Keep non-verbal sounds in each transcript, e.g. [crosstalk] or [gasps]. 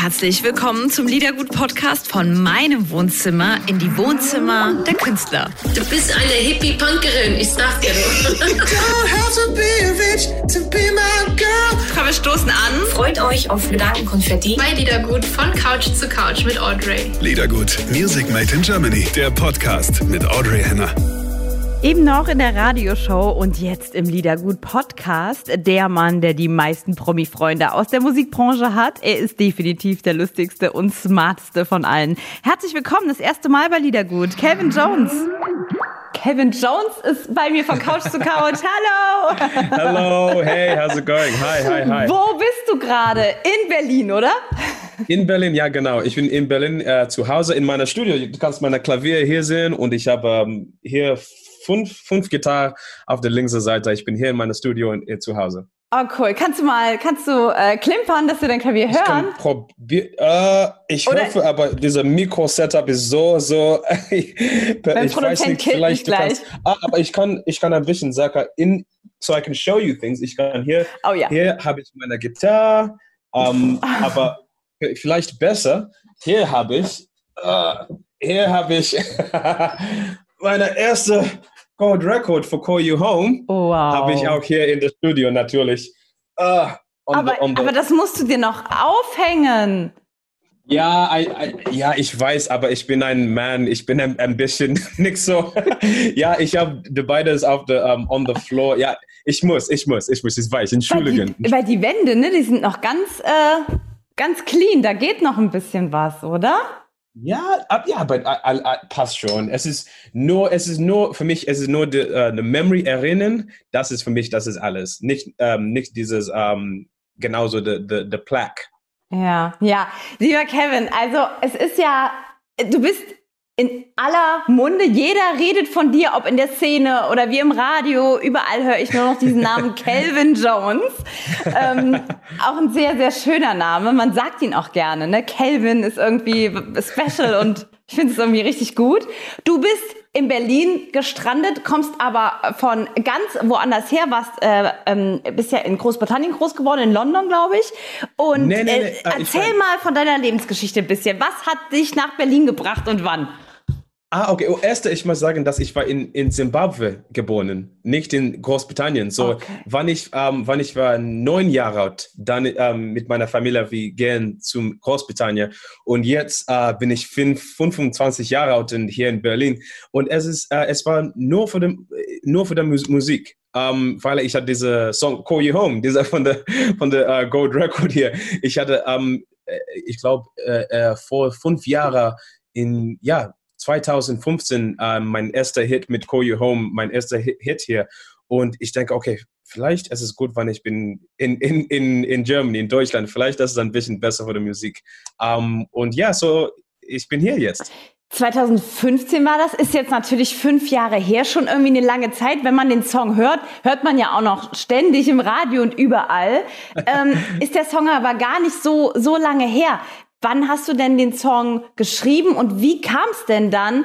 Herzlich willkommen zum Liedergut-Podcast von meinem Wohnzimmer in die Wohnzimmer der Künstler. Du bist eine Hippie-Punkerin, ich sag dir Komm, wir stoßen an. Freut euch auf Gedankenkonfetti. Bei Liedergut von Couch zu Couch mit Audrey. Liedergut, Music Made in Germany, der Podcast mit Audrey Henner. Eben noch in der Radioshow und jetzt im Liedergut Podcast. Der Mann, der die meisten Promi-Freunde aus der Musikbranche hat. Er ist definitiv der lustigste und smarteste von allen. Herzlich willkommen, das erste Mal bei Liedergut. Kevin Jones. Kevin Jones ist bei mir von Couch zu Couch. Hallo! Hello, hey, how's it going? Hi, hi, hi. Wo bist du gerade? In Berlin, oder? In Berlin, ja genau. Ich bin in Berlin äh, zu Hause in meiner Studio. Du kannst meine Klavier hier sehen und ich habe ähm, hier fünf, fünf Gitarren auf der linken Seite. Ich bin hier in meinem Studio in, äh, zu Hause. Oh cool. Kannst du mal, kannst du äh, klimpern, dass wir dein Klavier hören? Ich, probier, äh, ich hoffe, aber dieser Mikro-Setup ist so, so. [laughs] ich weiß nicht, vielleicht gleich. Kannst, ah, aber ich kann, ich kann ein bisschen sagen, in, so I can show you things. Ich kann hier, oh, ja. hier habe ich meine Gitarre, um, [laughs] aber vielleicht besser. Hier habe ich, uh, hier habe ich [laughs] meine erste Gold Record for Call You Home wow. habe ich auch hier in das Studio natürlich. Uh, aber, the, the aber das musst du dir noch aufhängen. Ja, I, I, ja, ich weiß, aber ich bin ein Mann. Ich bin ein, ein bisschen [laughs] nicht so. [laughs] ja, ich habe die beides auf the um, on the floor. Ja, ich muss, ich muss, ich muss. Ich weiß. Entschuldigen. Weil die, weil die Wände, ne, die sind noch ganz, äh, ganz clean. Da geht noch ein bisschen was, oder? Ja, ab, ja, aber uh, uh, passt schon. Es ist nur, es ist nur für mich, es ist nur die, uh, die Memory erinnern. Das ist für mich, das ist alles. Nicht, ähm, nicht dieses ähm, genauso the, the, the plaque. Ja, ja, lieber Kevin. Also es ist ja, du bist in aller Munde. Jeder redet von dir, ob in der Szene oder wie im Radio. Überall höre ich nur noch diesen Namen [laughs] Calvin Jones. Ähm, auch ein sehr, sehr schöner Name. Man sagt ihn auch gerne. Ne? Calvin ist irgendwie special und ich finde es irgendwie richtig gut. Du bist in Berlin gestrandet, kommst aber von ganz woanders her, warst äh, ähm, bist ja in Großbritannien groß geworden, in London, glaube ich. Und nee, nee, nee. Äh, erzähl mal von deiner Lebensgeschichte ein bisschen. Was hat dich nach Berlin gebracht und wann? Ah, okay. Oh, erste, ich muss sagen, dass ich war in, in Zimbabwe geboren, nicht in Großbritannien. So, okay. wann ich, ähm, wann ich war neun Jahre alt, dann ähm, mit meiner Familie, wir gehen zum Großbritannien. Und jetzt äh, bin ich fünf, 25 Jahre alt und hier in Berlin. Und es ist, äh, es war nur für die, nur für die Musik. Um, ähm, weil ich hatte diese Song Call You Home, dieser von der von der uh, Gold Record hier. Ich hatte, um, ähm, ich glaube, äh, äh, vor fünf Jahren in ja 2015 äh, mein erster Hit mit Call You Home, mein erster Hit hier. Und ich denke, okay, vielleicht ist es gut, wenn ich bin in, in, in, in Germany, in Deutschland. Vielleicht ist es ein bisschen besser für die Musik. Um, ähm, und ja, so, ich bin hier jetzt. 2015 war das, ist jetzt natürlich fünf Jahre her, schon irgendwie eine lange Zeit. Wenn man den Song hört, hört man ja auch noch ständig im Radio und überall. ähm, [laughs] ist der Song aber gar nicht so, so lange her. Wann hast du denn den Song geschrieben und wie kam es denn dann,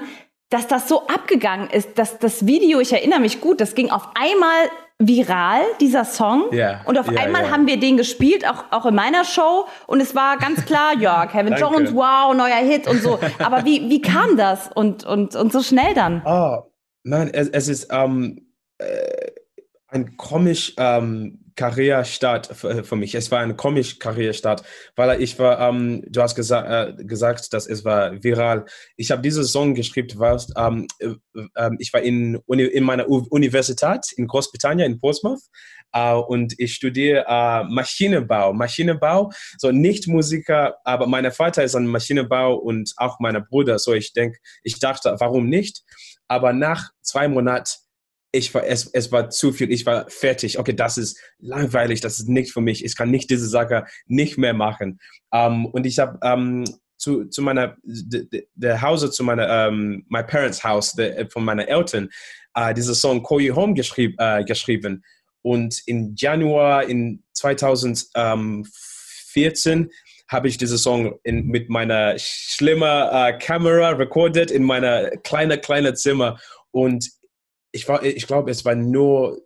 dass das so abgegangen ist, dass das Video, ich erinnere mich gut, das ging auf einmal viral, dieser Song. Yeah, und auf yeah, einmal yeah. haben wir den gespielt, auch, auch in meiner Show. Und es war ganz klar, [laughs] ja, Kevin Jones, wow, neuer Hit und so. Aber wie, wie kam das und, und, und so schnell dann? Oh, nein, es, es ist ähm, äh, ein komisch ähm, Karrierestart für, für, mich. Es war ein komisch Karrierestart, weil ich war, ähm, du hast gesa äh, gesagt, dass es war viral. Ich habe diesen Song geschrieben, weil ähm, äh, ich war in, Uni in meiner U Universität in Großbritannien, in Portsmouth, äh, und ich studiere äh, Maschinenbau. Maschinenbau, so nicht Musiker, aber mein Vater ist ein Maschinenbau und auch mein Bruder. So ich denke, ich dachte, warum nicht? Aber nach zwei Monaten ich war, es, es war zu viel, ich war fertig. Okay, das ist langweilig, das ist nicht für mich. Ich kann nicht diese Sache nicht mehr machen. Um, ähm, und ich habe um, ähm, zu, zu meiner, der Hause, zu meiner, um, ähm, my parents' house, de, von meiner Eltern, uh, diese Song Call You Home geschrieb, uh, geschrieben. Und im Januar in 2014 habe ich diesen Song in, mit meiner schlimmen uh, Kamera recorded in meiner kleinen, kleinen Zimmer. Und ich, war, ich glaube, es war nur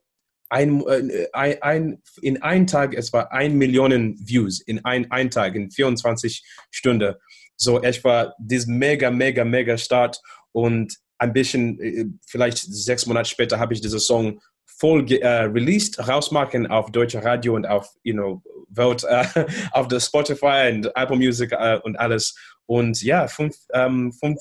ein, äh, ein, ein, in einem Tag, es war ein Millionen Views in ein, ein Tag, in 24 Stunden. So, es war das mega, mega, mega Start und ein bisschen, äh, vielleicht sechs Monate später habe ich diesen Song voll äh, released, rausmachen auf deutsche Radio und auf, you know, Welt, äh, auf der Spotify und Apple Music äh, und alles. Und ja, fünf, ähm, fünf,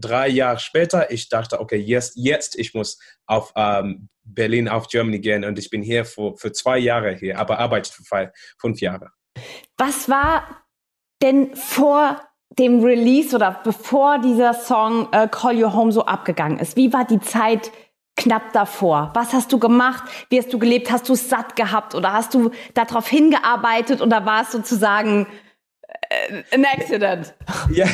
drei Jahre später, ich dachte, okay, jetzt, jetzt ich muss auf ähm, Berlin, auf Germany gehen und ich bin hier für, für zwei Jahre hier, aber arbeite für fünf Jahre. Was war denn vor dem Release oder bevor dieser Song äh, Call You Home so abgegangen ist? Wie war die Zeit knapp davor? Was hast du gemacht? Wie hast du gelebt? Hast du es satt gehabt oder hast du darauf hingearbeitet oder war es sozusagen äh, ein Accident. [laughs] Ja,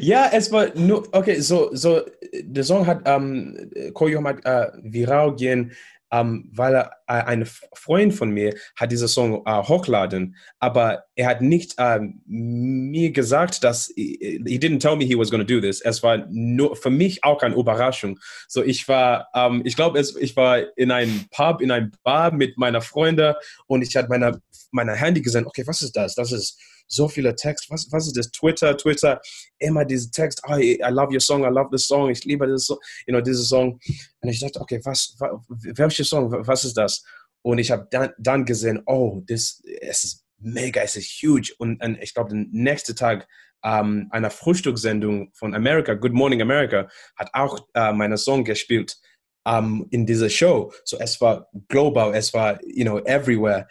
ja, es war nur, okay, so, so, der Song hat, ähm, Koyom hat äh, viral gehen, ähm, weil er, äh, ein Freund von mir hat diesen Song äh, hochladen, aber er hat nicht ähm, mir gesagt, dass, he didn't tell me he was to do this. Es war nur für mich auch eine Überraschung. So, ich war, ähm, ich glaube, ich war in einem Pub, in einem Bar mit meiner Freundin und ich hatte meine, meine Handy gesehen, okay, was ist das? Das ist so viele Text. Was, was ist das? Twitter, Twitter, immer diese Text. Oh, I love your song, I love the song. Ich liebe das, you know, diese Song. Und ich dachte, okay, was, welcher Song? Was ist das? Und ich habe dann, dann gesehen, oh, das, ist mega, es ist huge. Und, und ich glaube, den nächsten Tag ähm, einer Frühstückssendung von America, Good Morning America, hat auch äh, meine Song gespielt um, in dieser Show. So es war global, es war, you know, everywhere.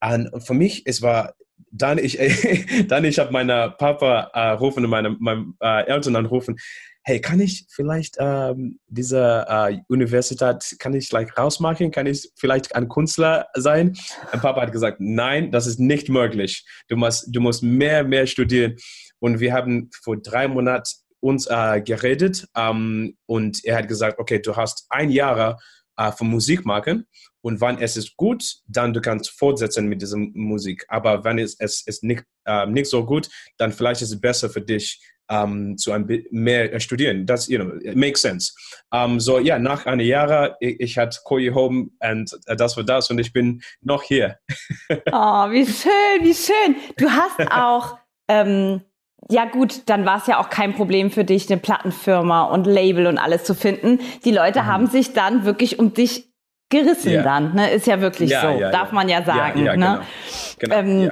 Und für mich, es war dann ich, [laughs] dann ich habe meiner Papa äh, rufen und meine, meine äh, Eltern anrufen. Hey, kann ich vielleicht ähm, diese äh, Universität, kann ich like, rausmachen? Kann ich vielleicht ein Künstler sein? Und Papa hat gesagt, nein, das ist nicht möglich. Du musst, du musst mehr, mehr studieren. Und wir haben vor drei Monaten uns äh, geredet ähm, und er hat gesagt, okay, du hast ein Jahr äh, für Musik machen und wenn es ist gut, dann du kannst fortsetzen mit dieser Musik. Aber wenn es, es ist nicht, äh, nicht so gut, dann vielleicht ist es besser für dich, um, zu ein mehr studieren. Das, you know, it makes sense. Um, so, ja, nach einem Jahr, ich, ich hatte Koyi Home und uh, das war das und ich bin noch hier. [laughs] oh, wie schön, wie schön. Du hast [laughs] auch, ähm, ja gut, dann war es ja auch kein Problem für dich, eine Plattenfirma und Label und alles zu finden. Die Leute mhm. haben sich dann wirklich um dich gerissen yeah. dann, ne? Ist ja wirklich ja, so, ja, darf ja. man ja sagen. Ja, ne? genau. genau. Ähm,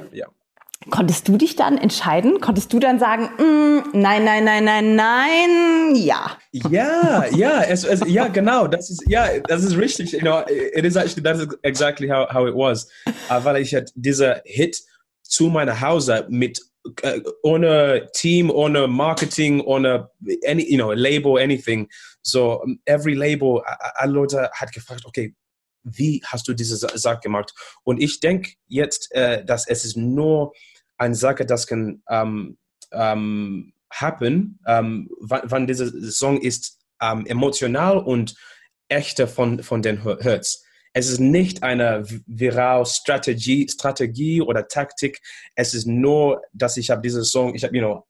konntest du dich dann entscheiden? Konntest du dann sagen, mm, nein, nein, nein, nein, nein, ja? Ja, ja, es, es, ja, genau. Das ist ja, das ist richtig. You know, it is actually that's exactly how, how it was. Uh, weil ich hatte dieser Hit zu meiner Hause mit uh, ohne Team, ohne Marketing, ohne any, you know, Label, anything. So every Label, alle Leute hat gefragt, okay, wie hast du diese Sache gemacht? Und ich denke jetzt, äh, dass es ist nur eine Sache, das kann ähm, ähm, happen, ähm, wann, wann dieser Song ist ähm, emotional und echter von, von den Hurts. Es ist nicht eine viral Strategie, Strategie oder Taktik. Es ist nur, dass ich habe diesen Song, ich habe, you know,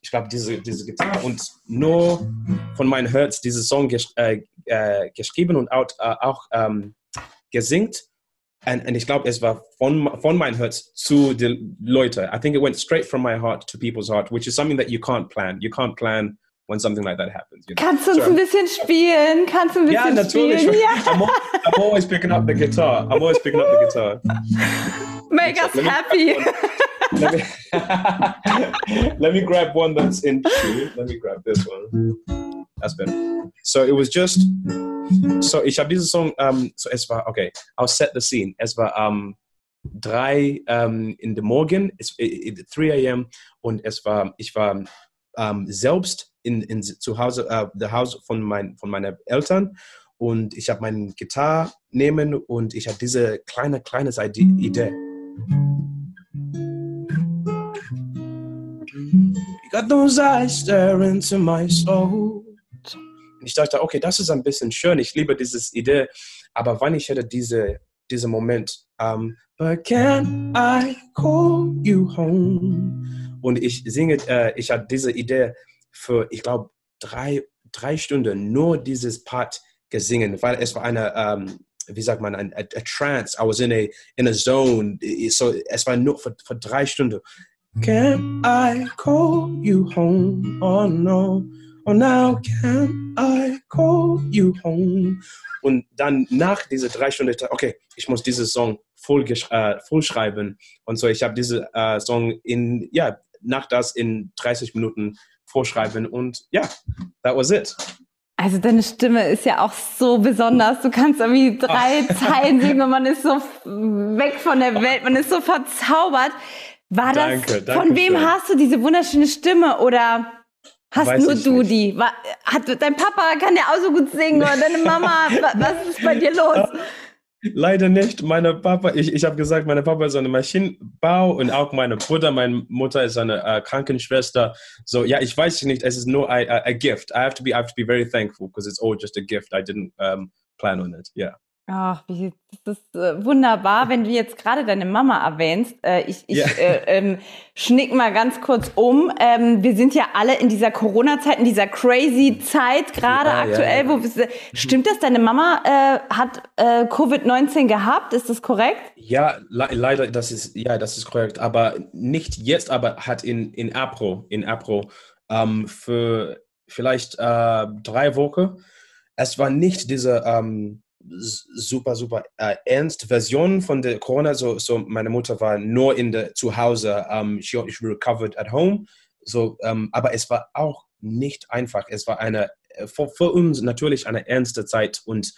ich glaube, diese, diese Gitarre und nur von meinen Hurts diesen Song ges äh, äh, geschrieben und auch, äh, auch ähm, gesingt. Und, und ich glaube, es war von, von mein Herz zu den Leuten. I think it went straight from my heart to people's heart, which is something that you can't plan. You can't plan when something like that happens. You know? Kannst du uns so, ein bisschen spielen? Kannst du ein bisschen ja, natürlich. spielen? Ja. I'm, I'm, always picking up the guitar. I'm always picking up the guitar. Make us happy. Let, me, [laughs] let me grab one that's in tune. Let me grab this one. That's better. So it was just. So ich habe diesen Song. Um, so es war okay. I'll set the scene. Es war um, drei um, in the Morgen. Es, 3 a.m. und es war. Ich war um, selbst in, in zu Hause, uh, the Haus von mein von meinen Eltern und ich habe meinen Gitarre nehmen und ich habe diese kleine kleine Idee. Got those eyes staring into my soul. Und ich dachte, okay, das ist ein bisschen schön. Ich liebe diese Idee. Aber wann ich hätte diese, diesen Moment, um, but can I call you home? Und ich singe, äh, ich hatte diese Idee für, ich glaube, drei, drei Stunden nur dieses Part gesungen, weil es war eine, ähm, wie sagt man, ein a, a trance. I was in a, in a zone. So, es war nur für, für drei Stunden. Can I call you home? Oh no. Oh now can I call you home? Und dann nach diese drei Stunden, okay, ich muss diesen Song voll, äh, voll schreiben. Und so, ich habe diesen äh, Song in, ja, nach das in 30 Minuten vorschreiben und ja, that was it. Also deine Stimme ist ja auch so besonders. Du kannst irgendwie drei Zeilen singen und man ist so weg von der Welt, man ist so verzaubert. War das, danke, danke von wem schön. hast du diese wunderschöne Stimme oder hast Weiß nur du nicht. die? War, hat, dein Papa kann ja auch so gut singen oder deine Mama, [laughs] was ist bei dir los? Leider nicht. Meine Papa, ich, ich habe gesagt, meine Papa ist eine Maschinenbau und auch meine Bruder, meine Mutter ist eine äh, Krankenschwester. So, ja, ich weiß nicht, es ist nur a, a, gift. I have to be, I have to be very thankful because it's all just a gift. I didn't um, plan on it. Yeah. Ach, wie, das ist äh, wunderbar, wenn du jetzt gerade deine Mama erwähnst. Äh, ich ich ja. äh, ähm, schnick mal ganz kurz um. Ähm, wir sind ja alle in dieser Corona-Zeit, in dieser crazy Zeit gerade ja, aktuell. Ja, wo, stimmt das? Deine Mama äh, hat äh, Covid-19 gehabt? Ist das korrekt? Ja, le leider, das ist ja, das ist korrekt. Aber nicht jetzt, aber hat in in April, in April ähm, für vielleicht drei Wochen. Es war nicht diese ähm, super, super äh, ernst Version von der Corona. So, so meine Mutter war nur in der zu Hause. Um, ähm, she, she recovered at home. So, um, ähm, aber es war auch nicht einfach. Es war eine äh, für, für uns natürlich eine ernste Zeit und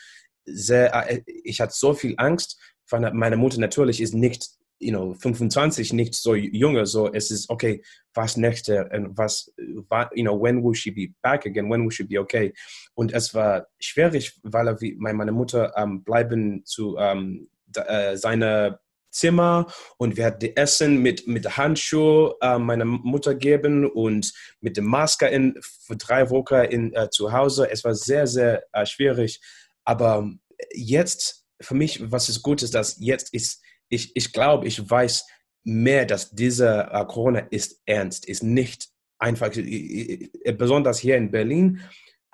sehr. Äh, ich hatte so viel Angst. Meine Mutter natürlich ist nicht you know, 25, nicht so junge, so es ist, okay, was nächste und was, you know, when will she be back again, when will she be okay? Und es war schwierig, weil er, wie meine Mutter ähm, bleiben zu ähm, äh, seiner Zimmer und wir hatten Essen mit, mit Handschuhe äh, meiner Mutter geben und mit der Maske in, für drei Wochen in, äh, zu Hause. Es war sehr, sehr äh, schwierig. Aber jetzt, für mich, was ist gut ist, dass jetzt ist ich, ich glaube, ich weiß mehr, dass diese äh, Corona ist ernst, ist nicht einfach, besonders hier in Berlin.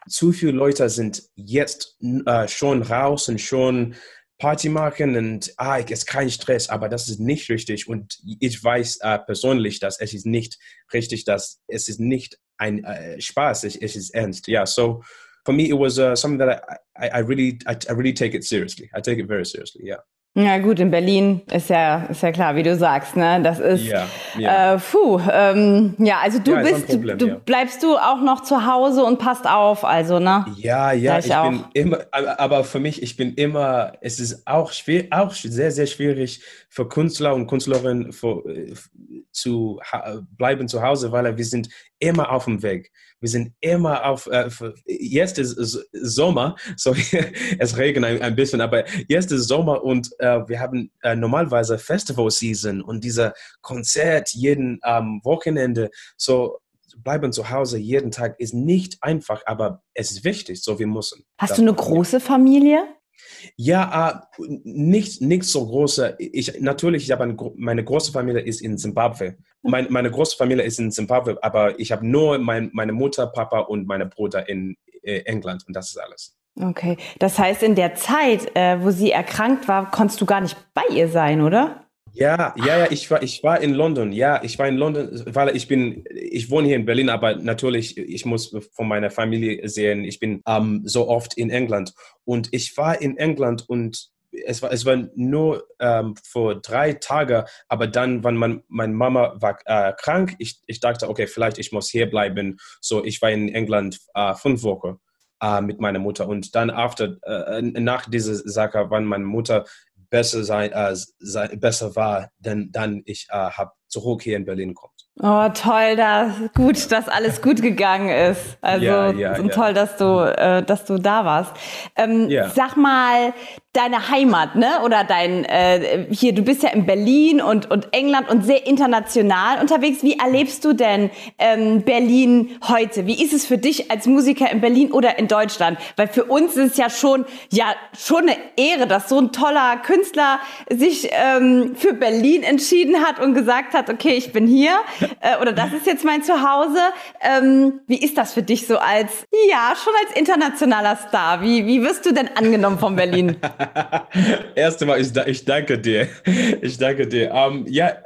Zu viele Leute sind jetzt äh, schon raus und schon Party machen und ah, es ist kein Stress, aber das ist nicht richtig. Und ich weiß äh, persönlich, dass es ist nicht richtig, dass es ist nicht ein äh, Spaß, es, es ist ernst. Ja, yeah, so for me it was uh, something that I, I, I really I, I really take it seriously. I take it very seriously. Yeah. Ja gut, in Berlin ist ja, ist ja klar, wie du sagst, ne? Das ist, ja, ja. Äh, puh, ähm, ja, also du ja, bist, Problem, du, bleibst du auch noch zu Hause und passt auf, also, ne? Ja, ja, ich, ich bin immer, aber für mich, ich bin immer, es ist auch schwer, auch sehr, sehr schwierig für Künstler und Künstlerinnen für, äh, zu bleiben zu Hause, weil wir sind immer auf dem Weg. Wir sind immer auf, äh, jetzt ist Sommer, [laughs] so es regnet ein, ein, bisschen, aber jetzt ist Sommer und äh, wir haben äh, normalerweise Festival Season und dieser Konzert jeden ähm, Wochenende, so bleiben zu Hause jeden Tag ist nicht einfach, aber es ist wichtig, so wir müssen. Hast du eine große Familie? Ja, äh, nicht, nicht so große. Ich, natürlich, ich habe eine, meine große Familie ist in Zimbabwe. Mein, meine große Familie ist in Zimbabwe, aber ich habe nur mein, meine Mutter, Papa und meine Bruder in äh, England und das ist alles. Okay, das heißt, in der Zeit, äh, wo sie erkrankt war, konntest du gar nicht bei ihr sein, oder? Ja, ja, ja, ich war, ich war in London. Ja, ich war in London, weil ich bin, ich wohne hier in Berlin, aber natürlich, ich muss von meiner Familie sehen, ich bin ähm, so oft in England. Und ich war in England und es war, es war nur ähm, vor drei Tagen, aber dann, wenn mein, meine Mama war äh, krank, ich, ich dachte, okay, vielleicht ich muss hier bleiben. So, ich war in England äh, fünf Wochen äh, mit meiner Mutter und dann after, äh, nach dieser Sache, wann meine Mutter besser sein, äh, sein besser war, denn dann ich äh, habe zurück hier in Berlin kommt. Oh, toll, da gut, dass alles gut gegangen ist. Also ja, ja. toll, dass du, äh, dass du da warst. Ähm, Sag mal, deine Heimat, ne? Oder dein äh, hier, du bist ja in Berlin und und England und sehr international unterwegs. Wie erlebst du denn ähm, Berlin heute? Wie ist es für dich als Musiker in Berlin oder in Deutschland? Weil für uns ist es ja schon ja schon eine Ehre, dass so ein toller Künstler sich ähm, für Berlin entschieden hat und gesagt hat, okay, ich bin hier äh, oder das ist jetzt mein Zuhause. Ähm, wie ist das für dich so als, ja, schon als internationaler Star? Wie, wie wirst du denn angenommen von Berlin? [laughs] [laughs] Erste Mal, ich, ich, danke dir. Ich danke dir. Um, ja,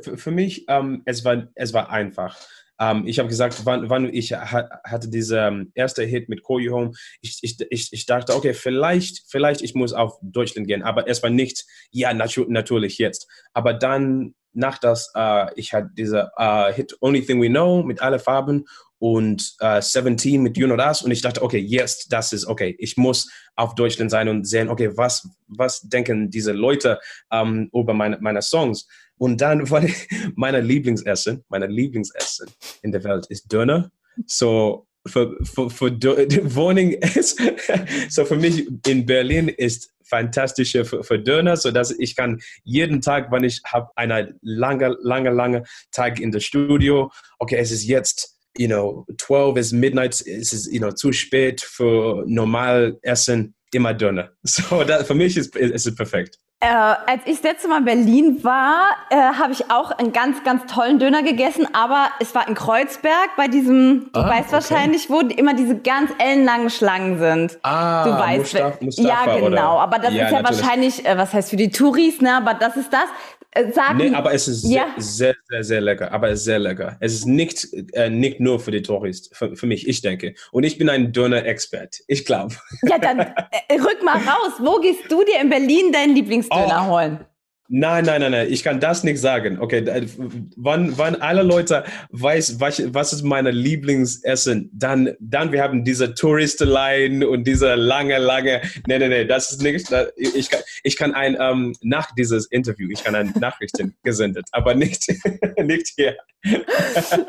für mich, um, es, war, es war einfach. Um, ich habe gesagt, wann, wann ich ha, hatte diese erste Hit mit Call You Home, ich, ich, ich, ich dachte, okay, vielleicht, vielleicht ich muss auf Deutschland gehen, aber es war nicht, ja, natu natürlich jetzt. Aber dann, nach das, uh, ich hatte diese uh, Hit Only Thing We Know mit alle Farben und äh, 17 mit You Know Das und ich dachte, okay, jetzt, das ist okay. Ich muss auf Deutschland sein und sehen, okay, was, was denken diese Leute ähm, über meine, meine Songs? Und dann, [laughs] weil meine Lieblingsessen, meine Lieblingsessen in der Welt ist Döner. So, für, für, für [laughs] Wohnung ist, [laughs] so für mich in Berlin ist fantastische für, für Döner, so dass ich kann jeden Tag, wenn ich habe eine lange, lange, lange Tag in der Studio, okay, es ist jetzt you know, 12 is midnight, es ist, you know, zu spät für normal Essen, immer Döner. [laughs] So, that, für mich ist, ist es perfekt. Äh, als ich das letzte Mal in Berlin war, äh, habe ich auch einen ganz, ganz tollen Döner gegessen, aber es war in Kreuzberg bei diesem, du ah, weißt okay. wahrscheinlich, wo immer diese ganz ellenlangen Schlangen sind. Ah, du weißt, Mustafa, Mustafa, ja genau, oder? aber das Ja, ist ja natürlich. wahrscheinlich, äh, was heißt für die Touris, ne? Aber das ist das. Äh, sagen, Nee, aber es ist Ja. sehr, sehr, sehr, sehr lecker. Aber es ist sehr lecker. Es ist nicht, äh, nicht nur für die Touristen, für, für mich, ich denke. Und ich bin ein Döner-Expert. Ich glaube. ja, dann äh, rück mal raus. Wo gehst du dir in Berlin deinen Lieblingsdöner Oh. holen? Nein, nein, nein, nein, ich kann das nicht sagen. Okay, wann, wann alle Leute weiß, was, was ist meine Lieblingsessen, dann, dann wir haben diese Touristenline und diese lange, lange, nee, nee, nee, das ist nicht, ich kann, ich kann ein, ähm, nach dieses Interview, ich kann eine Nachrichten [laughs] gesendet, aber nicht, [laughs] nicht hier. [laughs]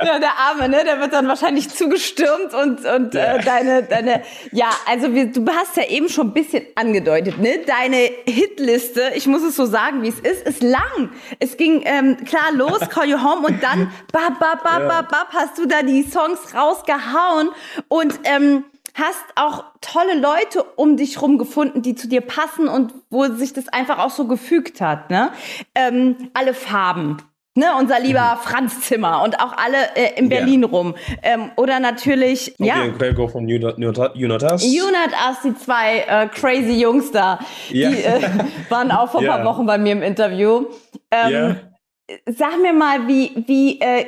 Ja, der Arme, ne? Der wird dann wahrscheinlich zugestürmt und, und Ja. äh, deine, deine, ja, also wir, du hast ja eben schon ein bisschen angedeutet, ne? Deine Hitliste, ich muss es so sagen, wie es ist, ist lang. Es ging ähm, klar los, [laughs] Call You Home und dann bap, bap, bap, bap, bap, hast du da die Songs rausgehauen und ähm, hast auch tolle Leute um dich rum gefunden, die zu dir passen und wo sich das einfach auch so gefügt hat, ne? Ähm, alle Farben. Ne, unser lieber Franz Zimmer und auch alle äh, in Mhm. Berlin rum. Ähm, oder natürlich, Okay, ja, und Quellgo von Jonatas. Unit Us, die zwei äh, crazy Jungs da, Ja. die äh, [laughs] waren auch vor ein paar Ja. Wochen bei mir im Interview. Ähm. Sag mir mal, wie, wie, äh,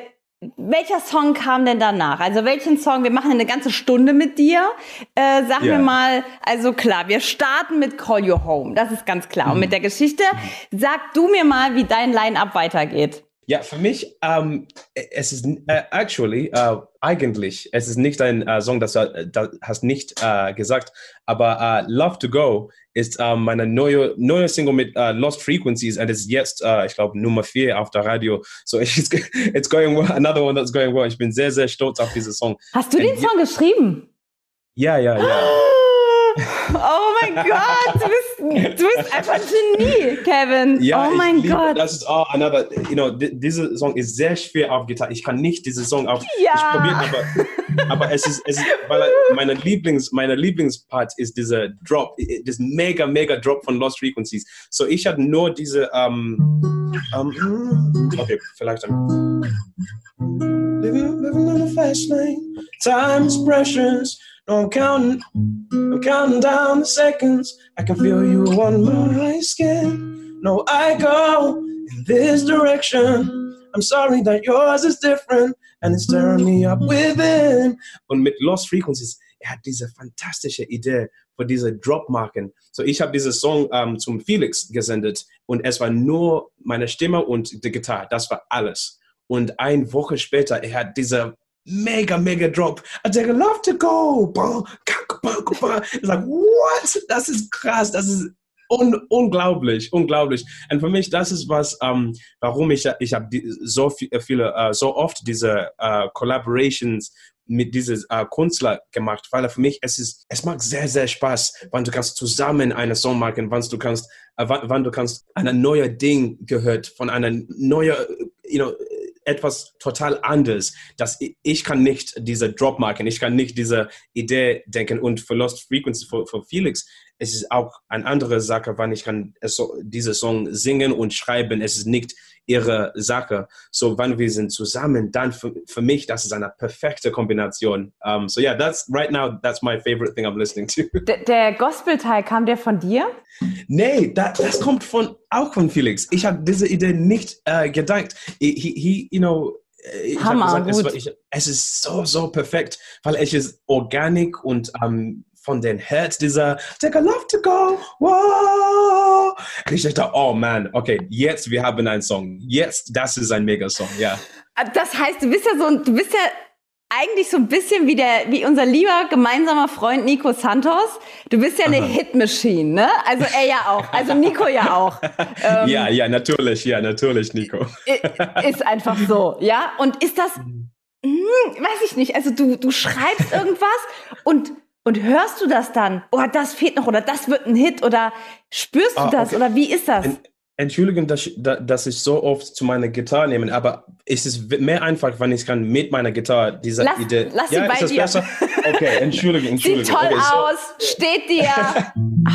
welcher Song kam denn danach? Also welchen Song? Wir machen eine ganze Stunde mit dir. Äh, sag Ja. mir mal, also klar, wir starten mit Call You Home, das ist ganz klar. Mhm. Und mit der Geschichte, sag du mir mal, wie dein Line-Up weitergeht. Ja, für mich, ähm, es ist äh, actually, äh, eigentlich, es ist nicht ein äh, Song, das, du- das hast nicht äh, gesagt, aber äh, Love to Go ist meine neue, neue Single mit äh, Lost Frequencies und ist jetzt, äh, ich glaube, Nummer vier auf der Radio. So [laughs] it's, it's going well, another one that's going well. Ich bin sehr, sehr stolz auf diesen Song. Hast du den Äh, Song geschrieben? Ja, ja, ja. [gasps] Oh mein Gott, du bist, du bist einfach ein Genie, Kevin. Ja, oh mein Gott. Das ist auch another, you know, di- dieser Song ist sehr schwer auf Gitarre. Ich kann nicht diesen Song auf. Ja. Ich probiere, aber, aber es ist, es ist, weil meine Lieblings, meine Lieblingspart ist dieser Drop, das mega, mega Drop von Lost Frequencies. So ich hatte nur diese, ähm, ähm, okay, vielleicht dann. Living, living in a fast lane, time is precious. No, I'm counting, I'm counting down the seconds. I can feel you on my skin. No, I go in this direction. I'm sorry that yours is different and it's tearing me up within. Und mit Lost Frequencies, er hat diese fantastische Idee für diese Dropmarken. So, ich habe diesen Song ähm, zum Felix gesendet und es war nur meine Stimme und die Gitarre. Das war alles. Und eine Woche später, er hat diese mega, mega Drop. I take a love to go. It's like, what? Das ist krass. Das ist un unglaublich, unglaublich. Und für mich, das ist was, ähm, warum ich, ich habe so viel- viele, äh, so oft diese äh, Collaborations mit diesen äh, Künstler gemacht, weil für mich es ist, es macht sehr, sehr Spaß, wenn du kannst zusammen eine Song machen, wann du kannst, äh, wann, wann du kannst ein neuer Ding gehört von einer neuen, you know, etwas total anderes, dass ich, ich kann nicht diese Drop machen, ich kann nicht diese Idee denken und für Lost Frequency für, für Felix, es ist auch eine andere Sache, wann ich kann so, diese Song singen und schreiben, es ist nicht ihre Sache. So, wenn wir sind zusammen, dann für, für mich, das ist eine perfekte Kombination. Um, so yeah, that's right now, that's my favorite thing I'm listening to. [laughs] D der Gospel-Teil, kam der von dir? Nee, da, das kommt von, auch von Felix. Ich habe diese Idee nicht äh, gedacht. He, he, you know, äh, ich Hammer, gesagt, es, ich, es, ist so, so perfekt, weil es ist organik und ähm, von den Herz dieser Take a love to go, wow. Ich dachte, oh man, okay, jetzt wir haben einen Song. Jetzt, das ist ein Megasong, ja. Das heißt, du bist ja so, du bist ja eigentlich so ein bisschen wie der, wie unser lieber gemeinsamer Freund Nico Santos. Du bist ja eine Hitmaschine, ne? Also er ja auch. Also Nico ja auch. [laughs] Ähm, ja, ja, natürlich, ja, natürlich, Nico. Ist einfach so, ja? Und ist das, hm, weiß ich nicht, also du, du schreibst irgendwas und und hörst du das dann? Oh, das fehlt noch oder das wird ein Hit oder spürst du ah, das okay. oder wie ist das? Entschuldigung, dass, dass ich so oft zu meiner Gitarre nehme, aber es ist mehr einfach, wenn ich kann mit meiner Gitarre diese lass, Idee. Lass ja, sie bei dir. Besser? Okay, [laughs] Entschuldigung, Entschuldigung. Sieht toll okay, so. aus, steht dir.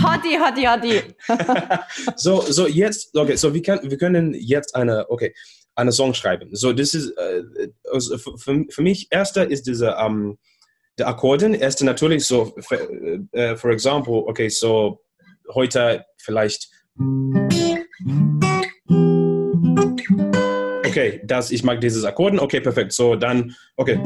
Hottie, hottie, hottie. [laughs] so, so jetzt, okay, so wir, kann, wir können jetzt eine, okay, eine Song schreiben. So, das ist, uh, für, für mich, erster ist diese, um, ähm, der Akkorden. Erste natürlich so, for, uh, for example, okay, so heute vielleicht Okay, das, ich mag dieses Akkorden. Okay, perfekt. So, dann, okay.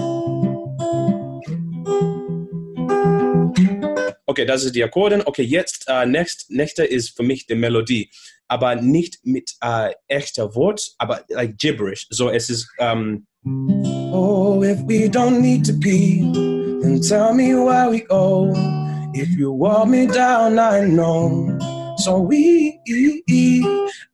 Okay, das ist die Akkorden. Okay, jetzt, uh, next, nächste ist für mich die Melodie. Aber nicht mit uh, echter Wort, aber like gibberish. So, es ist, um, Oh, if we don't need to be, tell me where we go. If you want me down, I know. So we,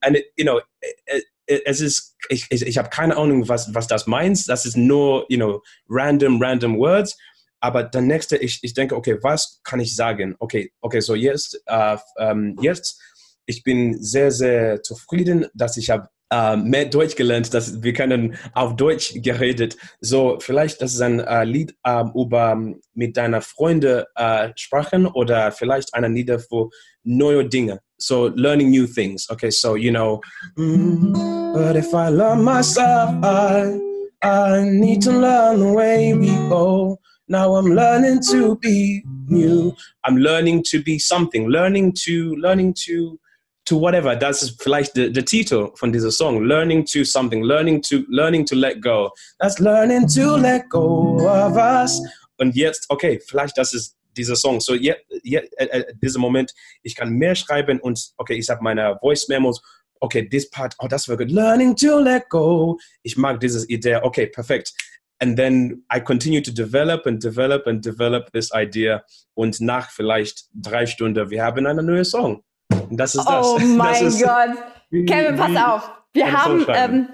and it, you know, it, es ist, ich, ich, habe keine Ahnung, was, was das meint. Das ist nur, you know, random, random words. Aber der nächste, ich, ich denke, okay, was kann ich sagen? Okay, okay, so jetzt, äh, ähm, jetzt, ich bin sehr, sehr zufrieden, dass ich habe äh, mehr Deutsch gelernt, dass wir können auf Deutsch geredet. So, vielleicht das ist ein äh, Lied äh, über mit deiner Freunde äh, sprechen oder vielleicht ein Lied für neue Dinge. So, learning new things. Okay, so, you know, mm, but if I learn myself, I, I need to learn the way we go. Now I'm learning to be new. I'm learning to be something, learning to, learning to to whatever. Das ist vielleicht der, der Titel von dieser Song. Learning to something, learning to, learning to let go. That's learning to let go of us. Und jetzt, okay, vielleicht das ist dieser Song. So, jetzt, jetzt, äh, äh, dieser Moment, ich kann mehr schreiben und, okay, ich habe meine Voice Memos. Okay, this part, oh, das war gut. Learning to let go. Ich mag diese Idee. Okay, perfekt. And then I continue to develop and develop and develop this idea. Und nach vielleicht drei Stunden, wir haben einen neuen Song. Das ist das. Oh [laughs] mein das Gott. Wie, Kevin, pass auf. Wir haben, ähm,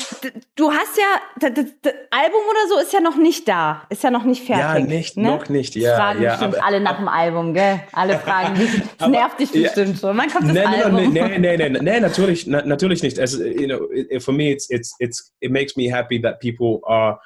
du hast ja, das, das, Album oder so ist ja noch nicht da, ist ja noch nicht fertig. Ja, nicht, ne? noch nicht, ja. Fragen ja, bestimmt aber, alle nach dem Album, gell? Alle [laughs] fragen dich. Das nervt dich bestimmt schon. Wann kommt das nee, Album? Nee, nee, nee, nee, nee, natürlich, na, natürlich nicht. As, you know, for me, it's, it's, it's, it makes me happy that people are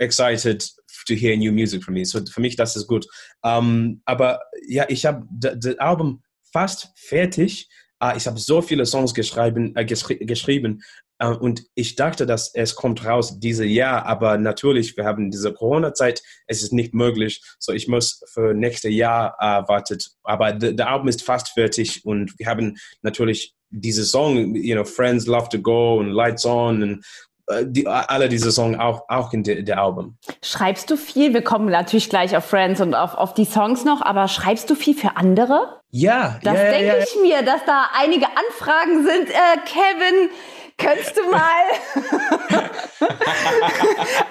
excited to hear new music from me. So für mich, das ist gut. Um, aber ja, ich habe das Album fast fertig ah, ich habe so viele Songs geschrieben, äh, geschri geschrieben äh, und ich dachte, dass es kommt raus dieses Jahr, aber natürlich, wir haben diese Corona-Zeit, es ist nicht möglich, so ich muss für nächstes Jahr äh, warten. Aber der Album ist fast fertig und wir haben natürlich diese Song, you know, Friends Love to Go und Lights On und äh, die, alle diese Songs auch, auch in der, der Album. Schreibst du viel? Wir kommen natürlich gleich auf Friends und auf, auf die Songs noch, aber schreibst du viel für andere? Ja, das ja, denke ja, ich mir, dass da einige Anfragen sind. Äh, Kevin, könntest du mal [laughs]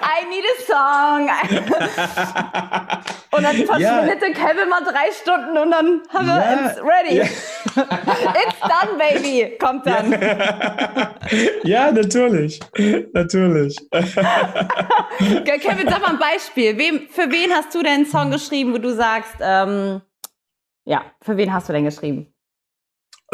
I need a song. und dann verschwindet ja. Kevin mal drei Stunden und dann haben wir ja. it's ready. Ja. It's done, baby. Kommt dann. [laughs] Ja, natürlich. Natürlich. [laughs] Kevin, sag mal ein Beispiel. Wem, für wen hast du denn einen Song geschrieben, wo du sagst, ähm, ja, für wen hast du denn geschrieben?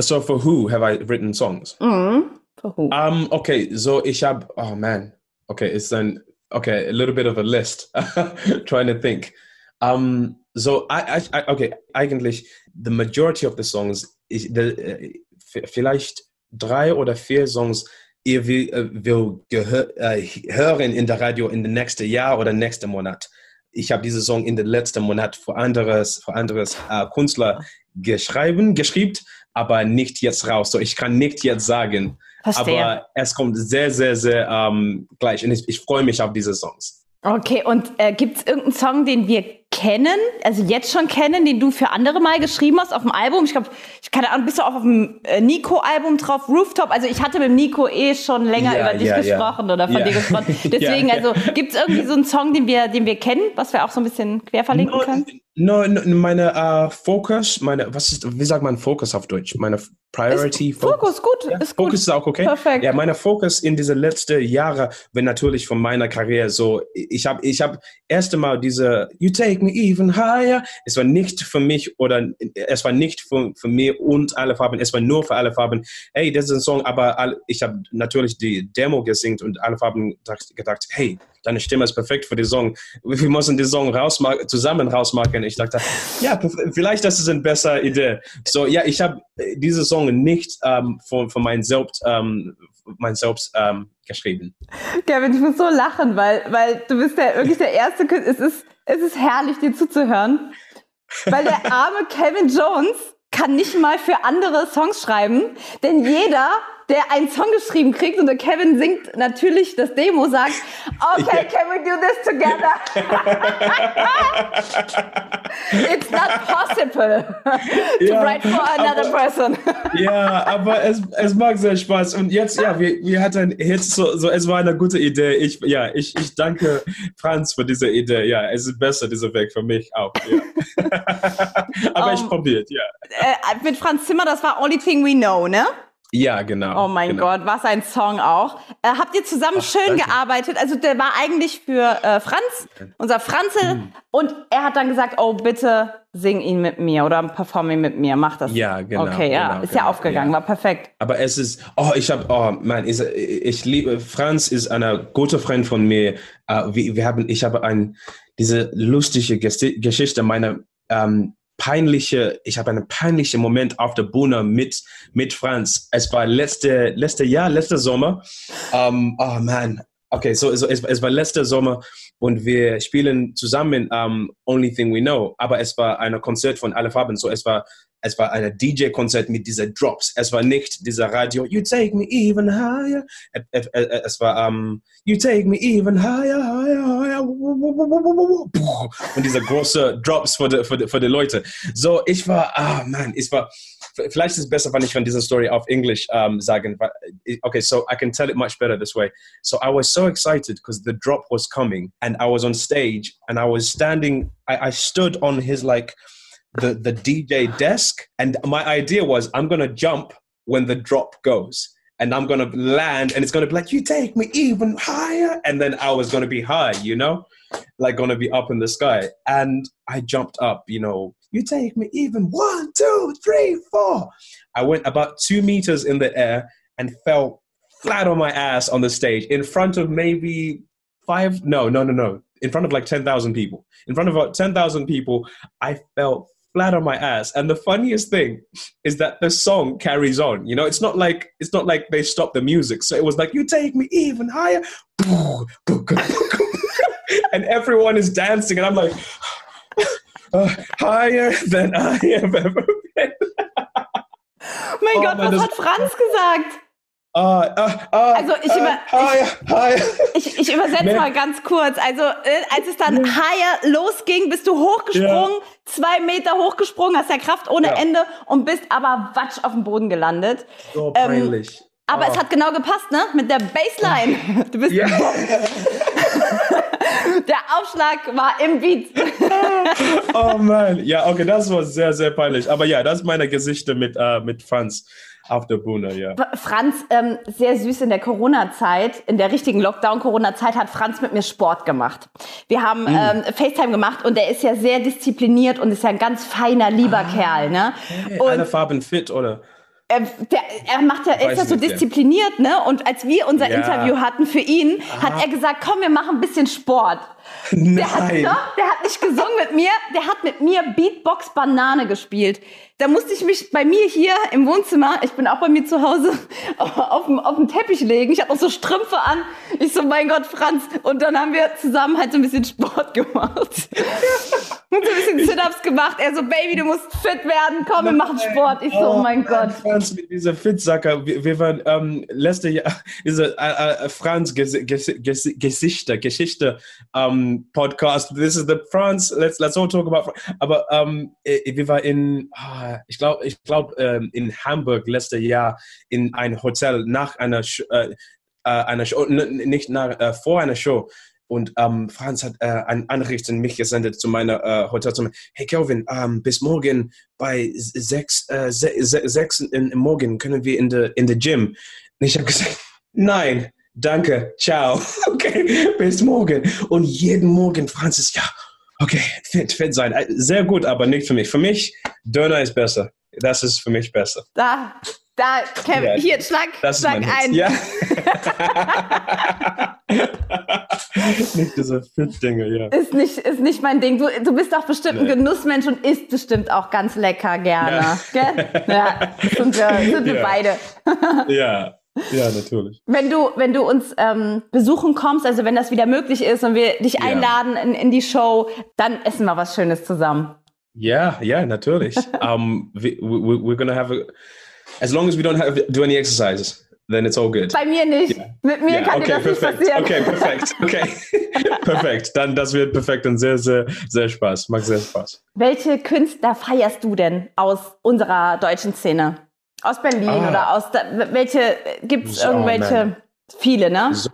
So for who have I written songs? Mhm. For who? Um, okay, so ich habe, oh man, okay, it's an, okay, a little bit of a list, [laughs] trying to think. Um, so I, I, okay, eigentlich the majority of the songs, ich, the, uh, vielleicht drei oder vier Songs ihr will, äh, will gehör, äh, hören in der Radio in den nächsten Jahr oder nächsten Monat. Ich habe diese Song in den letzten Monat für anderes, für anderes äh, Künstler geschrieben, geschrieben, aber nicht jetzt raus. So, ich kann nicht jetzt sagen. Verstehe. Aber es kommt sehr, sehr, sehr ähm, gleich. Und ich, ich freue mich auf diese Songs. Okay, und äh, gibt es irgendeinen Song, den wir kennen, also jetzt schon kennen, den du für andere mal geschrieben hast auf dem Album? Ich glaube, ich keine Ahnung, bist du auch auf dem äh, Nico-Album drauf, Rooftop? Also ich hatte mit Nico eh schon länger Ja, über dich ja, ja. gesprochen oder von Ja. dir gesprochen. [laughs] Deswegen, Ja, also gibt es irgendwie so einen Song, den wir, den wir kennen, was wir auch so ein bisschen quer verlinken können? No, no, meine äh, Fokus, meine, was ist, wie sagt man Fokus auf Deutsch? Meine Priority, Fokus, gut, ist gut. Fokus ist auch okay. Perfekt. Ja, meine Fokus in diese letzten Jahre, wenn natürlich von meiner Karriere so, ich habe, ich habe erst einmal diese You Take Me Even Higher. Es war nicht für mich oder es war nicht für, für mich und alle Farben. Es war nur für alle Farben. Hey, das ist ein Song, aber all, ich habe natürlich die Demo gesingt und alle Farben gedacht, gedacht, hey, deine Stimme ist perfekt für den Song. Wir müssen den Song rausmachen, zusammen rausmachen. Ich dachte, ja, vielleicht das ist eine bessere Idee. So, ja, ich habe diese Song nicht ähm, von, von meinem Selbst, ähm, mein Selbst ähm, geschrieben. Kevin, ich muss so lachen, weil, weil du bist ja wirklich der erste. Es ist, es ist herrlich, dir zuzuhören. Weil der arme Kevin Jones kann nicht mal für andere Songs schreiben, denn jeder, der einen Song geschrieben kriegt und der Kevin singt natürlich das Demo, sagt, okay, can we do this together? [laughs] It's not possible to Ja, write for another aber- person. [laughs] Ja, aber es, es macht sehr Spaß. Und jetzt, ja, wir, wir hatten jetzt so, so, es war eine gute Idee. Ich, ja, ich, ich danke Franz für diese Idee. Ja, es ist besser, dieser Weg für mich auch. Ja. [laughs] aber ich Um, probiert, ja. äh, mit Franz Zimmer, das war Only Thing We Know, ne? Ja, genau. Oh mein genau. Gott, was ein Song auch. Äh, habt ihr zusammen schön danke. gearbeitet? Also der war eigentlich für äh, Franz, unser Franzl, Mhm. und er hat dann gesagt, oh bitte sing ihn mit mir oder perform ihn mit mir, mach das. Ja, genau, Okay, ja, genau, ist ja genau, aufgegangen, ja. war perfekt. Aber es ist, oh, ich habe, oh man, ich, ich liebe, Franz ist ein guter Freund von mir. Uh, wir, wir haben, ich habe ein, diese lustige Geschichte meiner ähm, peinliche, ich habe einen peinlichen Moment auf der Bühne mit, mit Franz. Es war letzte, letzte Jahr, letzter Sommer. Um, oh man, okay, so, so es, es war letzter Sommer und wir spielen zusammen um, Only Thing We Know, aber es war ein Konzert von Alle Farben, so es war es war ein DJ-Konzert mit diesen Drops. Es war nicht dieser Radio, you take me even higher. Es, war, um, you take me even higher, higher, higher. Und diese große Drops für die, für, die, für die Leute. So, ich war, ah, man, ich war, vielleicht ist es besser, wenn ich von dieser Story auf Englisch um, sagen. weil- Okay, so I can tell it much better this way. So I was so excited because the drop was coming and I was on stage and I was standing, I, I stood on his like, the, the DJ desk. And my idea was I'm going to jump when the drop goes. And I'm going to land and it's going to be like, you take me even higher. And then I was going to be high, you know, like going to be up in the sky. And I jumped up, you know, you take me even one, two, three, four. I went about two meters in the air and fell flat on my ass on the stage in front of maybe five, no, no, no, no, in front of like 10,000 people. In front of uh, about 10,000 people, I fell flat on my ass. And the funniest thing is that the song carries on. You know, it's not like it's not like they stopped the music. So it was like, you take me even higher. [laughs] and everyone is dancing, and I'm like, [sighs] uh, higher than I have ever been. Mein Oh Gott, Mann, was hat Franz gesagt? Uh, uh, uh, Also, ich über- higher, higher. Ich, ich übersetze mal ganz kurz. Also, äh, als es dann higher losging, bist du hochgesprungen, zwei Meter hochgesprungen, hast ja Kraft ohne Ja. Ende und bist aber watsch auf dem Boden gelandet. So Ähm, peinlich. Aber Oh. es hat genau gepasst, ne? Mit der Bassline. [laughs] Du bist, Ja. [laughs] Der Aufschlag war im Beat. [laughs] Oh Mann, ja, okay, das war sehr, sehr peinlich. Aber ja, das ist meine Geschichte mit, äh, mit Franz auf der Bühne, ja. Franz, ähm, sehr süß in der Corona-Zeit, in der richtigen Lockdown-Corona-Zeit hat Franz mit mir Sport gemacht. Wir haben Mhm. ähm, FaceTime gemacht und der ist ja sehr diszipliniert und ist ja ein ganz feiner, lieber Kerl, ne? Hey, Und alle Farben fit, oder? er, der, er macht ja, er ist ja so diszipliniert, ne? Und als wir unser Ja. Interview hatten für ihn, hat er gesagt, komm, wir machen ein bisschen Sport. Der hat, Nein. doch, der hat nicht gesungen mit mir, der hat mit mir Beatbox Banane gespielt. Da musste ich mich bei mir hier im Wohnzimmer, ich bin auch bei mir zu Hause, [laughs] auf dem, auf dem Teppich legen. Ich habe auch so Strümpfe an. Ich so, mein Gott, Franz. Und dann haben wir zusammen halt so ein bisschen Sport [laughs] gemacht. Und so ein bisschen Sit-Ups gemacht. Er so, Baby, du musst fit werden. Komm, wir machen Sport. Ich so, oh mein Gott. Franz mit dieser Fitsacker. Wir, wir waren ähm, letztes Jahr [laughs] diese äh, äh, Franz Ges Ges Ges Gesichter Geschichte ähm, Podcast. This is the Franz. Let's let's all talk about. Fran- Aber ähm, äh, wir waren in, ah, ich glaube, ich glaube ähm, in Hamburg letztes Jahr in ein Hotel nach einer äh, äh, einer Show, nicht nach äh, vor einer Show. Und ähm, Franz hat äh, eine Nachricht an mich gesendet zu meiner äh, Hotelzimmer. Hey Kelvin, ähm, bis morgen bei sechs, äh, se se sechs in, im Morgen können wir in der in der Gym. Und ich habe gesagt, nein, danke, ciao. [laughs] Okay, bis morgen. Und jeden Morgen, Franz ist ja, okay, fit, fit sein. Äh, Sehr gut, aber nicht für mich. Für mich, Döner ist besser. Das ist für mich besser. Da, da, Kevin, Ja, hier, schlag, Das ist schlag mein ein. Ja. [laughs] nicht diese Fit-Dinge, ja. Ist nicht, ist nicht mein Ding. Du, du bist doch bestimmt ein Nee. Genussmensch und isst bestimmt auch ganz lecker gerne. Gell? Ja, sind wir, sind wir Ja. beide. Ja, [laughs] ja, natürlich. Wenn du, wenn du uns ähm, besuchen kommst, also wenn das wieder möglich ist und wir dich Ja. einladen in, in die Show, dann essen wir was Schönes zusammen. Yeah, yeah, natürlich. [laughs] um, we, we, we're gonna have a, as long as we don't have do any exercises, then it's all good. Bei mir nicht. Mit mir Ja, kann dir okay, das nicht perfekt. passieren. Okay, perfekt. [laughs] Okay, [laughs] perfekt. Dann das wird perfekt und sehr, sehr, sehr Spaß. Macht sehr Spaß. Welche Künstler feierst du denn aus unserer deutschen Szene? Aus Berlin Ah. oder aus da, welche gibt es So, irgendwelche man. viele, ne? So,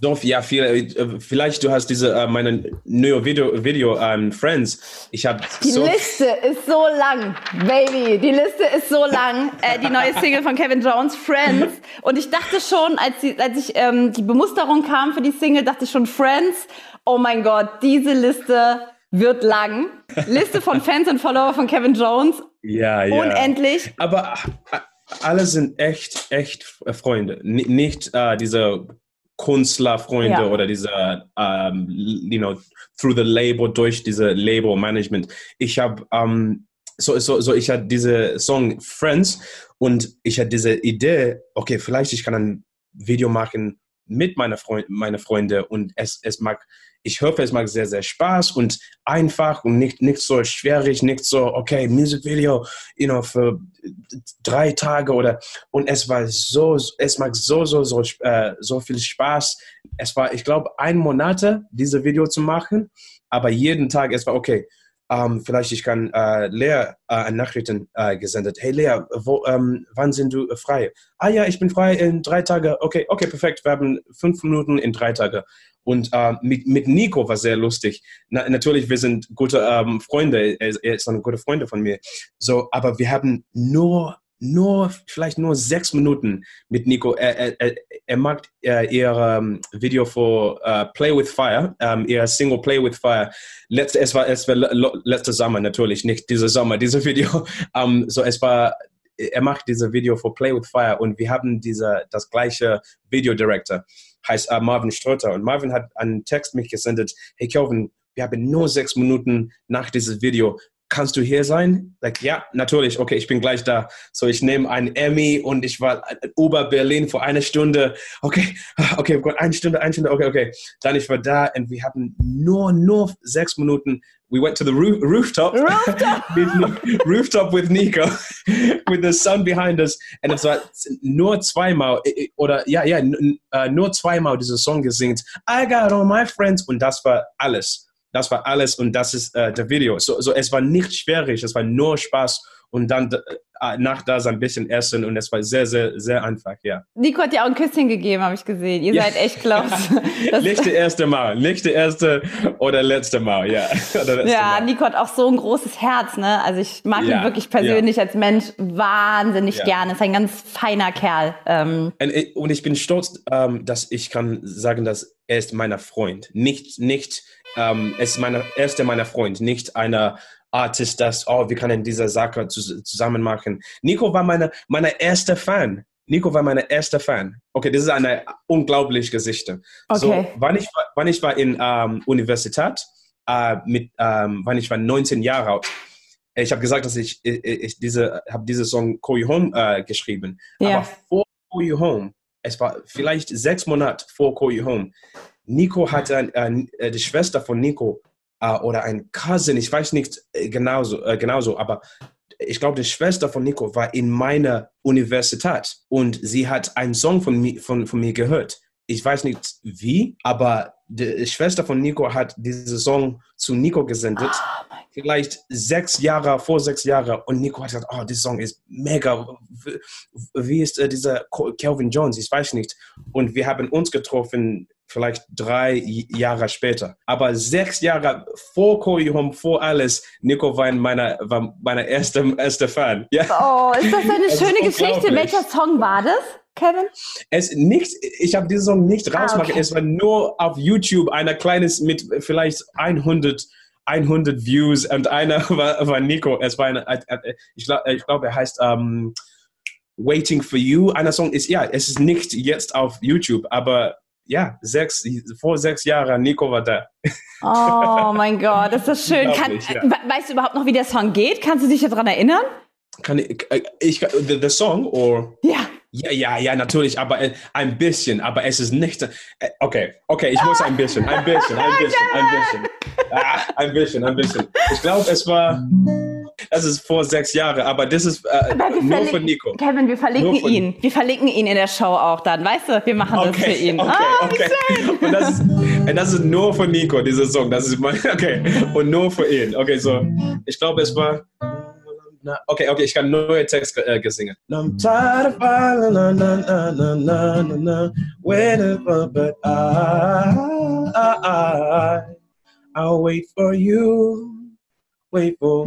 so ja, viele. äh, Vielleicht du hast diese äh, meine neue Video, Video ähm, Friends. Ich habe Die so Liste ist so lang, Baby. Die Liste ist so lang. Äh, die neue Single von Kevin Jones, Friends. Und ich dachte schon, als, die, als ich ähm, die Bemusterung kam für die Single, dachte ich schon, Friends. Oh mein Gott, diese Liste wird lang. Liste von [laughs] Fans und Follower von Kevin Jones. ja, ja. Unendlich. Aber äh, alle sind echt, echt Freunde. N nicht äh, diese Künstlerfreunde Ja. oder diese, ähm, you know, through the label, durch diese Label-Management. Ich habe, ähm, so, so, so, ich hatte diese Song Friends und ich hatte diese Idee, okay, vielleicht ich kann ein Video machen mit meiner Freund, meine Freunde und es, es mag, ich hoffe, es mag sehr, sehr Spaß und einfach und nicht, nicht so schwierig, nicht so, okay, Musikvideo, you know, für drei Tage oder und es war so, es macht so, so, so, äh, so viel Spaß. Es war, ich glaube, ein Monat, diese Video zu machen, aber jeden Tag, es war okay. Ähm, vielleicht ich kann äh, Lea äh, Nachrichten äh, gesendet. Hey Lea, wo, ähm, wann sind du frei? Ah ja, ich bin frei in drei Tage. Okay, okay, perfekt. Wir haben fünf Minuten in drei Tage. Und äh, mit, mit Nico war sehr lustig. Na, natürlich, wir sind gute ähm, Freunde. Er, er ist ein guter Freund von mir. So, aber wir haben nur, nur, vielleicht nur sechs Minuten mit Nico. Er, er, er, mag äh, ihr ähm, Video für äh, Play with Fire, ähm, ihr Single Play with Fire. Letzte, es war, es war le- letzte Sommer natürlich, nicht dieser Sommer, dieses [laughs] Video. Ähm, so, es war, er macht dieses Video für Play with Fire und wir haben diese, das gleiche Video Director, heißt äh, Marvin Ströter. Und Marvin hat einen Text mich gesendet, hey Kelvin, wir haben nur sechs Minuten nach diesem Video. Kannst du hier sein? Like, ja, natürlich. Okay, ich bin gleich da. So, ich nehme ein Emmy und ich war in Ober-Berlin vor einer Stunde. Okay, [laughs] okay, Gott, eine Stunde, eine Stunde, okay, okay. Dann ich war da und wir hatten nur, nur sechs Minuten. We went to the roof, rooftop. [laughs] with, rooftop with Nico, [laughs] with the sun behind us. Und es war nur zweimal, oder ja, ja, äh, nur zweimal diesen Song gesingt. I got all my friends. Und das war alles. Das war alles und das ist äh, der Video. So, so, es war nicht schwierig, es war nur Spaß und dann äh, nach das ein bisschen essen und es war sehr, sehr, sehr einfach, ja. Nico hat dir auch ein Küsschen gegeben, habe ich gesehen. Ihr Ja. seid echt close. [laughs] Nicht das erste Mal, nicht das erste oder letzte Mal, ja. [laughs] Letzte Ja, Mal. Nico hat auch so ein großes Herz, ne? Also ich mag Ja, ihn wirklich persönlich als Mensch wahnsinnig Ja. gerne. Ist ein ganz feiner Kerl. Ähm, Und ich- bin stolz, ähm, dass ich kann sagen, dass er ist meiner Freund. Nicht, nicht, ähm, er ist meiner, er ist meiner Freund, nicht einer Artist, das, oh, wir können diese Sache zusammen machen. Nico war meine, meine erste Fan. Nico war meine erste Fan. Okay, das ist eine unglaubliche Geschichte. Okay. So, wann ich, wann ich war in ähm, Universität, äh, mit, ähm, wann ich war 19 Jahre alt, ich habe gesagt, dass ich, ich, ich diese, habe diese Song Call You Home äh, geschrieben. Ja. Aber vor Call You Home, es war vielleicht sechs Monate vor Call You Home, Nico hatte ein, äh, die Schwester von Nico äh, oder ein Cousin, ich weiß nicht äh, genauso, äh, genauso aber ich glaube, die Schwester von Nico war in meiner Universität und sie hat einen Song von, mi, von, von mir gehört. Ich weiß nicht wie, aber die Schwester von Nico hat diesen Song zu Nico gesendet. Oh vielleicht sechs Jahre, vor sechs Jahren. Und Nico hat gesagt, oh, dieser Song ist mega. Wie ist äh, dieser Calvin Jones? Ich weiß nicht. Und wir haben uns getroffen vielleicht drei Jahre später. Aber sechs Jahre vor Koyu Home, vor alles, Nico war meine, war meine erste, erste Fan. Ja. Oh, ist das eine [laughs] schöne Geschichte? Welcher Song war das? Kevin? Es nicht, ich habe diesen Song nicht rausgemacht. Ah, okay. Es war nur auf YouTube einer kleines mit vielleicht 100 100 Views und einer [laughs] war, war Nico. Es war eine, ich glaube, ich glaub, er heißt um, ähm, Waiting for You. Einer Song ist, ja, es ist nicht jetzt auf YouTube, aber ja, sechs, vor sechs Jahren, Nico war da. Oh mein Gott, das ist schön. Kann, ja. Weißt du überhaupt noch, wie der Song geht? Kannst du dich daran erinnern? Kann ich, äh, ich the, the song or? Ja. Ja, ja, ja, natürlich, aber äh, ein bisschen, aber es ist nicht. Äh, okay, okay, ich muss ein bisschen, ein bisschen, ein [laughs] bisschen, ein bisschen. Ah, ein bisschen, ein bisschen. Ich glaube, es war. Das ist vor sechs Jahren, aber das ist äh, nur von Nico. Kevin, wir verlinken ihn. Wir verlinken ihn in der Show auch dann, weißt du? Wir machen okay, das für ihn. Okay, ah, okay. Und das, ist, und das ist nur von Nico, diese Song. Das ist mein, [laughs] okay. Und nur für ihn. Okay, so. Ich glaube, es war. Okay, okay, ich kann neue Text äh, gesingen. I'm tired of falling, na, na, na, na, na, na, na, whenever, but I, I, I, I'll wait for you, wait for.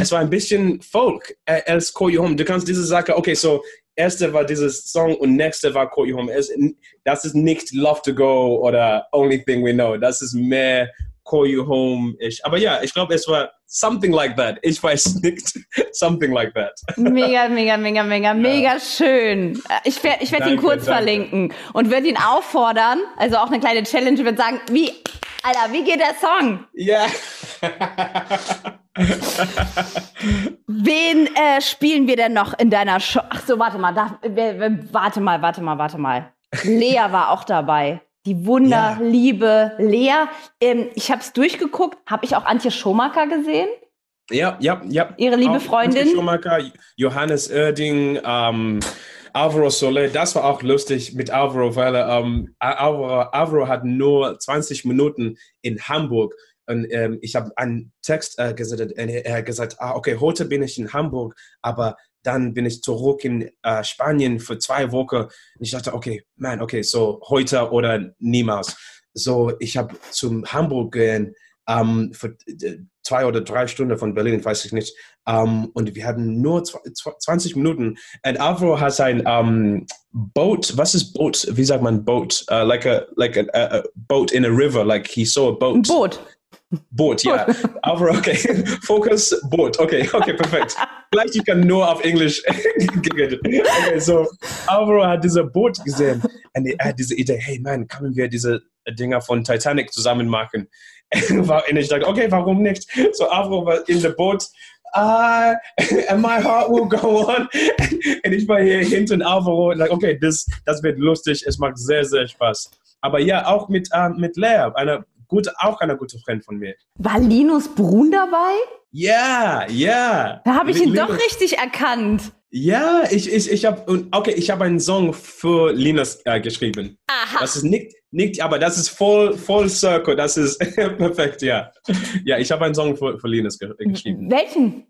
Es war ein bisschen Folk äh, als Call You Home. Du kannst diese Sache, okay, so erste war dieses Song und nächste war Call You Home. Es, das ist nicht Love to Go oder Only Thing We Know. Das ist mehr call you home ish. Aber ja, ich glaube, es war something like that. Ich weiß [laughs] nicht. something like that. Mega, mega, mega, mega, mega schön. Ich werde ich werd ihn kurz danke. verlinken und würde ihn auffordern, also auch eine kleine Challenge, würde sagen, wie, Alter, wie geht der Song? Ja. [laughs] Wen äh, spielen wir denn noch in deiner Show? Ach so, warte mal, da, warte mal, warte mal, warte mal. Lea war auch dabei. Die wunderliebe ja. Lea. Ähm, ich habe es durchgeguckt. Habe ich auch Antje Schomaker gesehen? Ja, ja, ja. Ihre liebe auch Freundin. Antje Schomaker, Johannes Oerding, ähm, Alvaro Soler. Das war auch lustig mit Alvaro, weil ähm, Alvaro, Alvaro hat nur 20 Minuten in Hamburg und ähm, ich habe einen Text äh, gesendet und er hat gesagt, ah, okay, heute bin ich in Hamburg, aber dann bin ich zurück in äh, Spanien für zwei Wochen. Und ich dachte, okay, man, okay, so heute oder niemals. So, ich habe zum Hamburg gehen ähm, für zwei oder drei Stunden von Berlin, weiß ich nicht. Um, ähm, und wir hatten nur 20 Minuten. Und Alvaro hat ein um, ähm, boat. Was ist boat? Wie sagt man boat? Uh, like a like a, a, boat in a river. Like he saw a boat. Boot. Boot, ja. Aber okay. [laughs] Focus, Boot. Okay, okay, perfekt. [laughs] Vielleicht ich kann nur auf Englisch [laughs] Okay, so Alvaro hat diese Boot gesehen und er hat diese Idee, hey man, können wir diese Dinger von Titanic zusammen machen? Und ich dachte, okay, warum nicht? So Alvaro war in der Boot uh, and my heart will go on. [laughs] und ich war hier hinten Alvaro und like, okay, das, das wird lustig, es macht sehr, sehr Spaß. Aber ja, auch mit, uh, mit Lea, einer gut, auch eine gute Freund von mir. War Linus Brun dabei? Ja, ja. Da habe ich ihn Linus. doch richtig erkannt. Ja, ich, ich, ich habe, okay, ich habe einen Song für Linus äh, geschrieben. Aha. Das ist nicht, nicht, aber das ist voll, voll Circle, das ist [laughs] perfekt, ja. Ja, ich habe einen Song für, für Linus ge geschrieben. Welchen?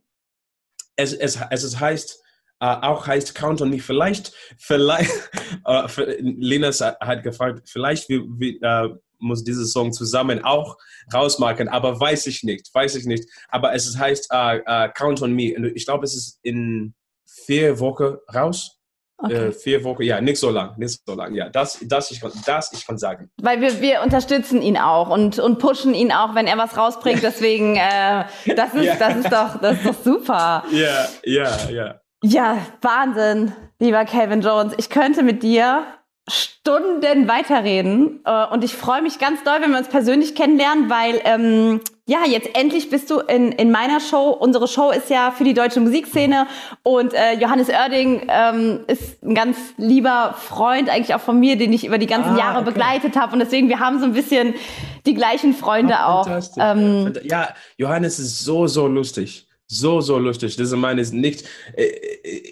Es, es, es heißt, Uh, auch heißt Count on Me. Vielleicht, vielleicht, [laughs] uh, Linus hat gefragt, vielleicht wie, wie, uh, muss dieses Song zusammen auch rausmachen, aber weiß ich nicht, weiß ich nicht. Aber es heißt uh, uh, Count on Me. Und ich glaube, es ist in vier Wochen raus. Okay. Äh, vier Wochen, ja, nicht so lang, nicht so lang. Ja, das, das, ich, das ich kann sagen. Weil wir, wir unterstützen ihn auch und, und pushen ihn auch, wenn er was rausbringt. Deswegen, äh, das, ist, yeah. das, ist doch, das ist doch super. Ja, ja, ja. Ja, Wahnsinn, lieber Calvin Jones. Ich könnte mit dir Stunden weiterreden. Äh, und ich freue mich ganz doll, wenn wir uns persönlich kennenlernen, weil ähm, ja, jetzt endlich bist du in, in meiner Show. Unsere Show ist ja für die deutsche Musikszene und äh, Johannes Oerding ähm, ist ein ganz lieber Freund eigentlich auch von mir, den ich über die ganzen ah, Jahre okay. begleitet habe. Und deswegen, wir haben so ein bisschen die gleichen Freunde oh, auch. Ähm, ja, Johannes ist so, so lustig so, so lustig. Dieser Mann ist nicht, äh,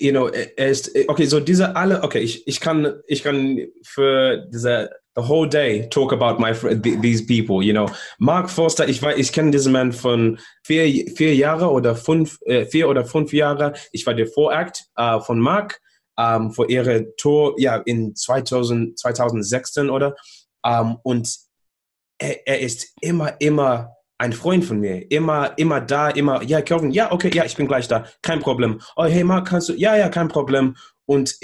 you know, er ist, okay, so diese alle, okay, ich, ich kann, ich kann für diese, the whole day talk about my, these people, you know. Mark Forster, ich weiß, ich kenne diesen Mann von vier, vier Jahre oder fünf, äh, vier oder fünf Jahre. Ich war der Vorakt äh, von Mark ähm, für ihre Tour, ja, in 2000, 2016 oder, ähm, und er, er ist immer, immer ein Freund von mir, immer, immer da, immer, ja, Kelvin, ja, okay, ja, ich bin gleich da, kein Problem. Oh, hey, Mark, kannst du, ja, ja, kein Problem. Und,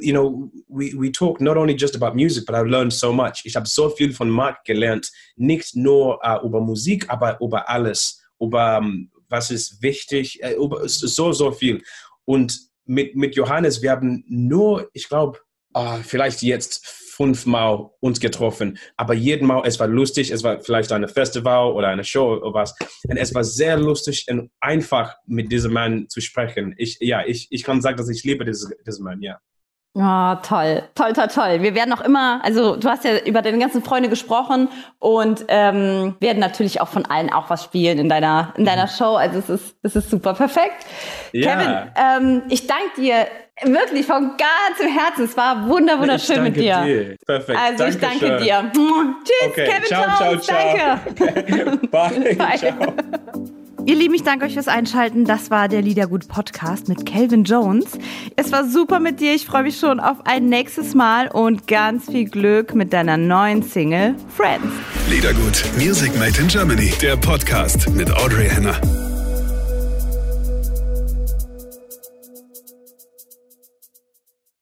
you know, we, we talk not only just about music, but I learned so much. Ich habe so viel von Mark gelernt, nicht nur uh, über Musik, aber über alles, über um, ähm, was ist wichtig, uh, über so, so viel. Und mit, mit Johannes, wir haben nur, ich glaube, uh, vielleicht jetzt fünfmal uns getroffen. Aber jeden Mal, es war lustig, es war vielleicht ein Festival oder eine Show oder was. Und es war sehr lustig und einfach mit diesem Mann zu sprechen. Ich, ja, ich, ich kann sagen, dass ich liebe diese, diesen Mann, ja. Oh, toll, toll, toll, toll. Wir werden auch immer, also du hast ja über deine ganzen Freunde gesprochen und ähm, werden natürlich auch von allen auch was spielen in deiner, in deiner mhm. Show. Also es ist, es ist super perfekt. Ja. Kevin, ähm, ich danke dir wirklich von ganzem Herzen. Es war wunder, wunderschön mit dir. dir. Perfekt. Also ich danke schön. dir. Tschüss, okay. Kevin ciao, ciao, ciao. danke. Okay. [laughs] Bye. [laughs] Bye. Ciao. Ihr Lieben, ich danke euch fürs Einschalten. Das war der Liedergut Podcast mit Calvin Jones. Es war super mit dir. Ich freue mich schon auf ein nächstes Mal und ganz viel Glück mit deiner neuen Single Friends. Liedergut Music Made in Germany, der Podcast mit Audrey Henner.